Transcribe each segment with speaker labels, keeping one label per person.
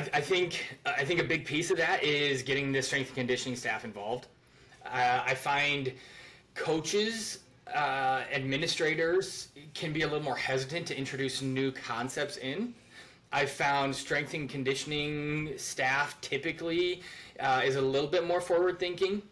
Speaker 1: I, I, think I think a big piece of that is getting the strength and conditioning staff involved. Uh, I find coaches, uh, administrators can be a little more hesitant to introduce new concepts in. I found strength and conditioning staff typically uh, is a little bit more forward thinking.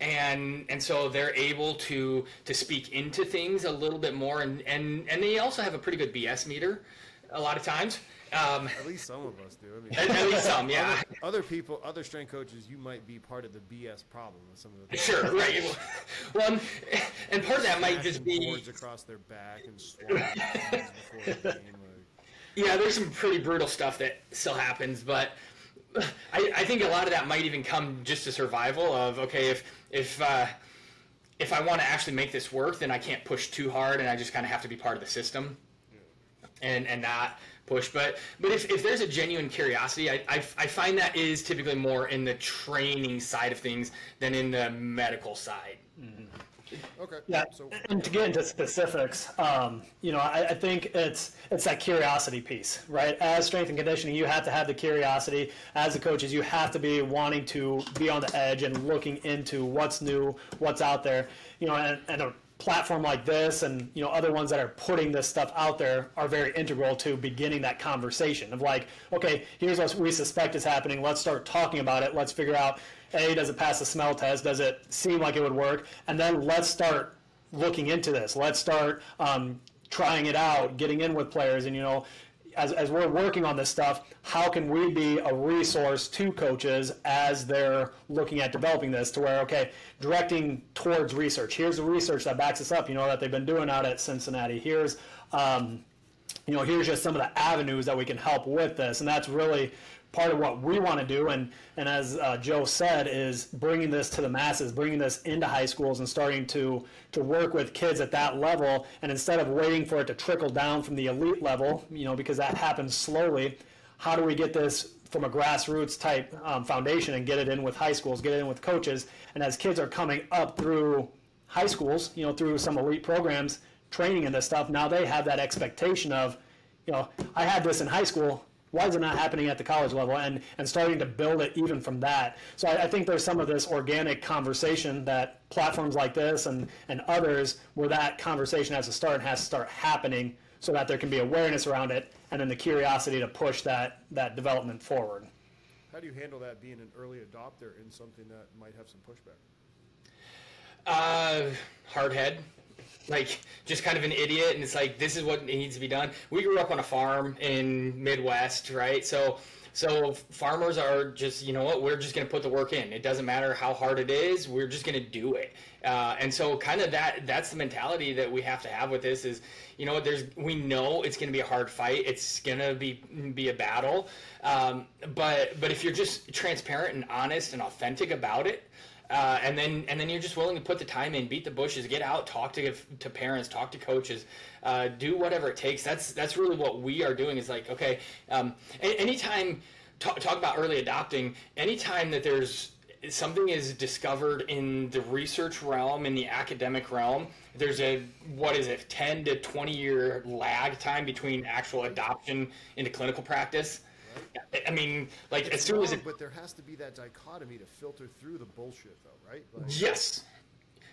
Speaker 1: And, and so they're able to to speak into things a little bit more and, and, and they also have a pretty good BS meter a lot of times.
Speaker 2: Um, at least some of us do.
Speaker 1: I mean, at, at, least some, yeah.
Speaker 2: Other, other, people, other strength coaches, you might be part of the BS problem with some of the.
Speaker 1: Things. Sure, right. Well, and part of that might just be
Speaker 2: boards across their back and before the
Speaker 1: game. Like. Yeah, there's some pretty brutal stuff that still happens, but I, I, think a lot of that might even come just to survival of okay, if if uh, if I want to actually make this work, then I can't push too hard, and I just kind of have to be part of the system, yeah. and and not push. But but if, if there's a genuine curiosity, I, I, I find that is typically more in the training side of things than in the medical side. Mm-hmm.
Speaker 2: Okay.
Speaker 3: Yeah. So, and to get into specifics, um, you know, I, I, think it's it's that curiosity piece, right? As strength and conditioning, you have to have the curiosity. As the coaches, you have to be wanting to be on the edge and looking into what's new, what's out there. You know, and, and a platform like this and you know other ones that are putting this stuff out there are very integral to beginning that conversation of like okay here's what we suspect is happening. Let's start talking about it. Let's figure out a does it pass the smell test? Does it seem like it would work? And then let's start looking into this. Let's start um, trying it out getting in with players. And you know as, as we're working on this stuff, how can we be a resource to coaches as they're looking at developing this to where, okay, directing towards research. Here's the research that backs us up, you know, that they've been doing out at Cincinnati. Here's, um, you know, here's just some of the avenues that we can help with this. And that's really part of what we want to do, and and as uh, Joe said, is bringing this to the masses, bringing this into high schools, and starting to to work with kids at that level. And instead of waiting for it to trickle down from the elite level, you know, because that happens slowly, how do we get this from a grassroots type um, foundation and get it in with high schools, get it in with coaches, and as kids are coming up through high schools, you know, through some elite programs, training in this stuff, now they have that expectation of, you know, I had this in high school why is it not happening at the college level and, and starting to build it even from that. So I, I, think there's some of this organic conversation that platforms like this and, and others where that conversation has to start and has to start happening so that there can be awareness around it and then the curiosity to push that, that development forward.
Speaker 2: How do you handle that being an early adopter in something that might have some pushback?
Speaker 1: Uh, hard head like just kind of an idiot and it's like this is what needs to be done. We grew up on a farm in midwest right? So so farmers are just you know what we're just going to put the work in. It doesn't matter how hard it is we're just going to do it. Uh, and so kind of that that's the mentality that we have to have with this is you know what, there's we know it's going to be a hard fight it's going to be be a battle. Um, but but if you're just transparent and honest and authentic about it uh, and then and then you're just willing to put the time in, beat the bushes, get out, talk to to parents, talk to coaches, uh, do whatever it takes. That's that's really what we are doing. Is like okay, um, anytime talk, talk about early adopting. Anytime that there's something is discovered in the research realm in the academic realm there's a what is it 10 to 20 year lag time between actual adoption into clinical practice I mean, like
Speaker 2: it's
Speaker 1: as soon
Speaker 2: wrong,
Speaker 1: as it.
Speaker 2: But there has to be that dichotomy to filter through the bullshit, though, right?
Speaker 1: Like, yes.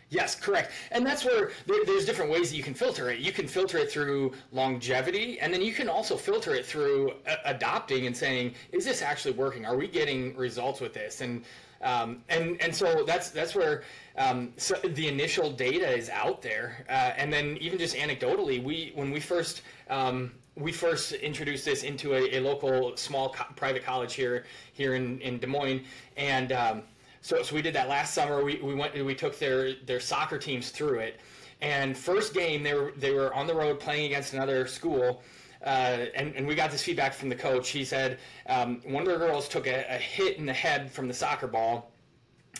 Speaker 1: Yes, correct. And that's where there, there's different ways that you can filter it. You can filter it through longevity, and then you can also filter it through a- adopting and saying, "Is this actually working? Are we getting results with this?" And um, and and so that's that's where um, so the initial data is out there, uh, and then even just anecdotally, we when we first um, we first introduced this into a, a local small co- private college here here in, in Des Moines, and um, so so we did that last summer. We, we went we took their their soccer teams through it, and first game they were they were on the road playing against another school. Uh, and, and we got this feedback from the coach. He said um, one of the girls took a, a hit in the head from the soccer ball,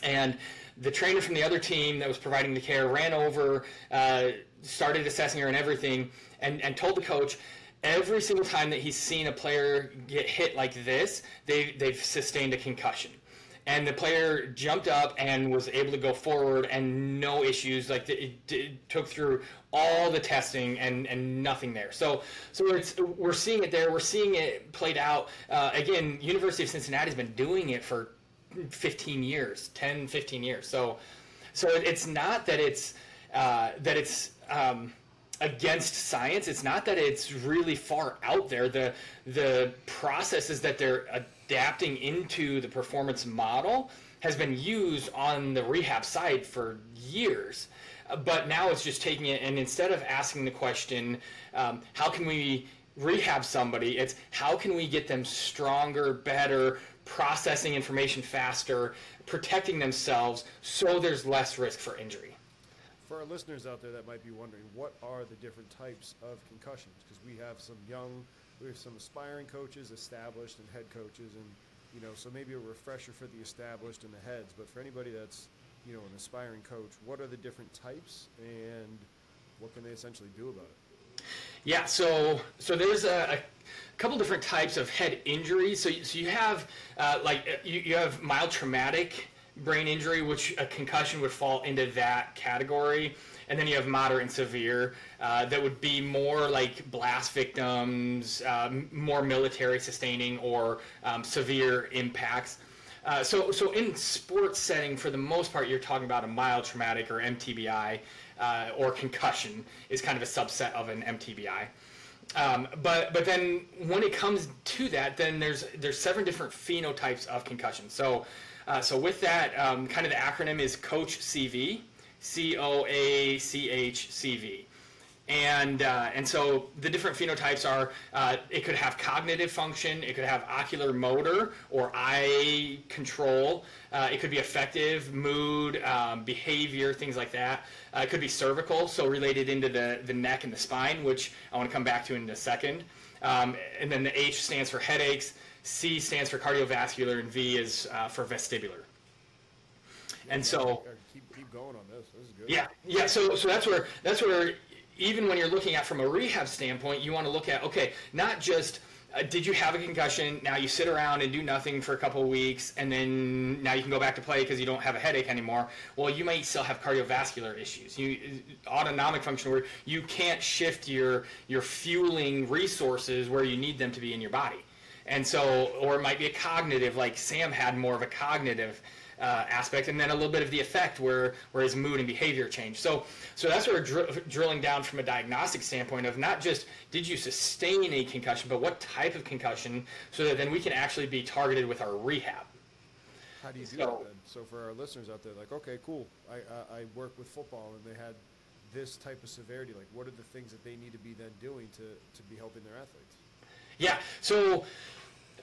Speaker 1: and the trainer from the other team that was providing the care ran over, uh, started assessing her and everything, and, and told the coach, every single time that he's seen a player get hit like this, they, they've sustained a concussion. And the player jumped up and was able to go forward and no issues. Like it, it took through all the testing and and nothing there. So so it's we're seeing it there. We're seeing it played out. Uh, again, University of Cincinnati's been doing it for 15 years, 10, 15 years. So so it's not that it's uh, that it's um, against science. It's not that it's really far out there. The the processes that they're adapting into the performance model has been used on the rehab side for years. But now it's just taking it and instead of asking the question, um, how can we rehab somebody? It's how can we get them stronger, better, processing information faster, protecting themselves so there's less risk for injury.
Speaker 2: For our listeners out there that might be wondering, what are the different types of concussions? Because we have some young, we have some aspiring coaches, established, and head coaches, and you know, so maybe a refresher for the established and the heads. But for anybody that's you know an aspiring coach, what are the different types, and what can they essentially do about it?
Speaker 1: Yeah, so so there's a, a couple different types of head injuries. So, so you have uh, like uh, you, you have mild traumatic brain injury, which a concussion would fall into that category. And then you have moderate and severe, uh, that would be more like blast victims, uh, more military sustaining, or um, severe impacts. Uh, so, so in sports setting, for the most part, you're talking about a mild traumatic or MTBI, uh, or concussion is kind of a subset of an MTBI. Um, but but then when it comes to that, then there's there's seven different phenotypes of concussion. So uh, so with that, um, kind of the acronym is Coach CV, C O A C H C V. And, uh, and so the different phenotypes are uh, it could have cognitive function, it could have ocular motor or eye control, uh, it could be affective, mood, um, behavior, things like that. Uh, it could be cervical, so related into the, the neck and the spine, which I want to come back to in a second. Um, and then the H stands for headaches, C stands for cardiovascular, and V is uh, for vestibular. And so,
Speaker 2: keep, keep going on this. This is good.
Speaker 1: yeah, yeah. So, so that's where that's where even when you're looking at from a rehab standpoint, you want to look at okay, not just uh, did you have a concussion? Now you sit around and do nothing for a couple weeks, and then now you can go back to play because you don't have a headache anymore. Well, you might still have cardiovascular issues. You autonomic function where you can't shift your your fueling resources where you need them to be in your body, and so or it might be a cognitive like Sam had more of a cognitive uh, aspect, and then a little bit of the effect where where his mood and behavior change. So so that's where we're dr- drilling down from a diagnostic standpoint of not just did you sustain a concussion, but what type of concussion, so that then we can actually be targeted with our rehab.
Speaker 2: How do you do
Speaker 1: So-
Speaker 2: that then? So for our listeners out there, like, okay, cool. I, I, I work with football and they had this type of severity. Like, what are the things that they need to be then doing to, to be helping their athletes?
Speaker 1: Yeah. So,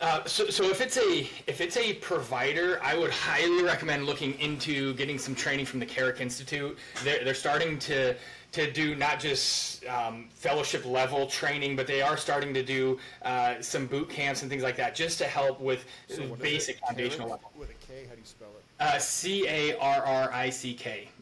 Speaker 1: uh, so, so if it's a if it's a provider, I would highly recommend looking into getting some training from the Carrick Institute. They're, they're starting to to do not just um, fellowship level training, but they are starting to do uh, some boot camps and things like that, just to help with
Speaker 2: So
Speaker 1: basic foundational level.
Speaker 2: With a K, how do you spell it?
Speaker 1: Uh, C A R R I C K.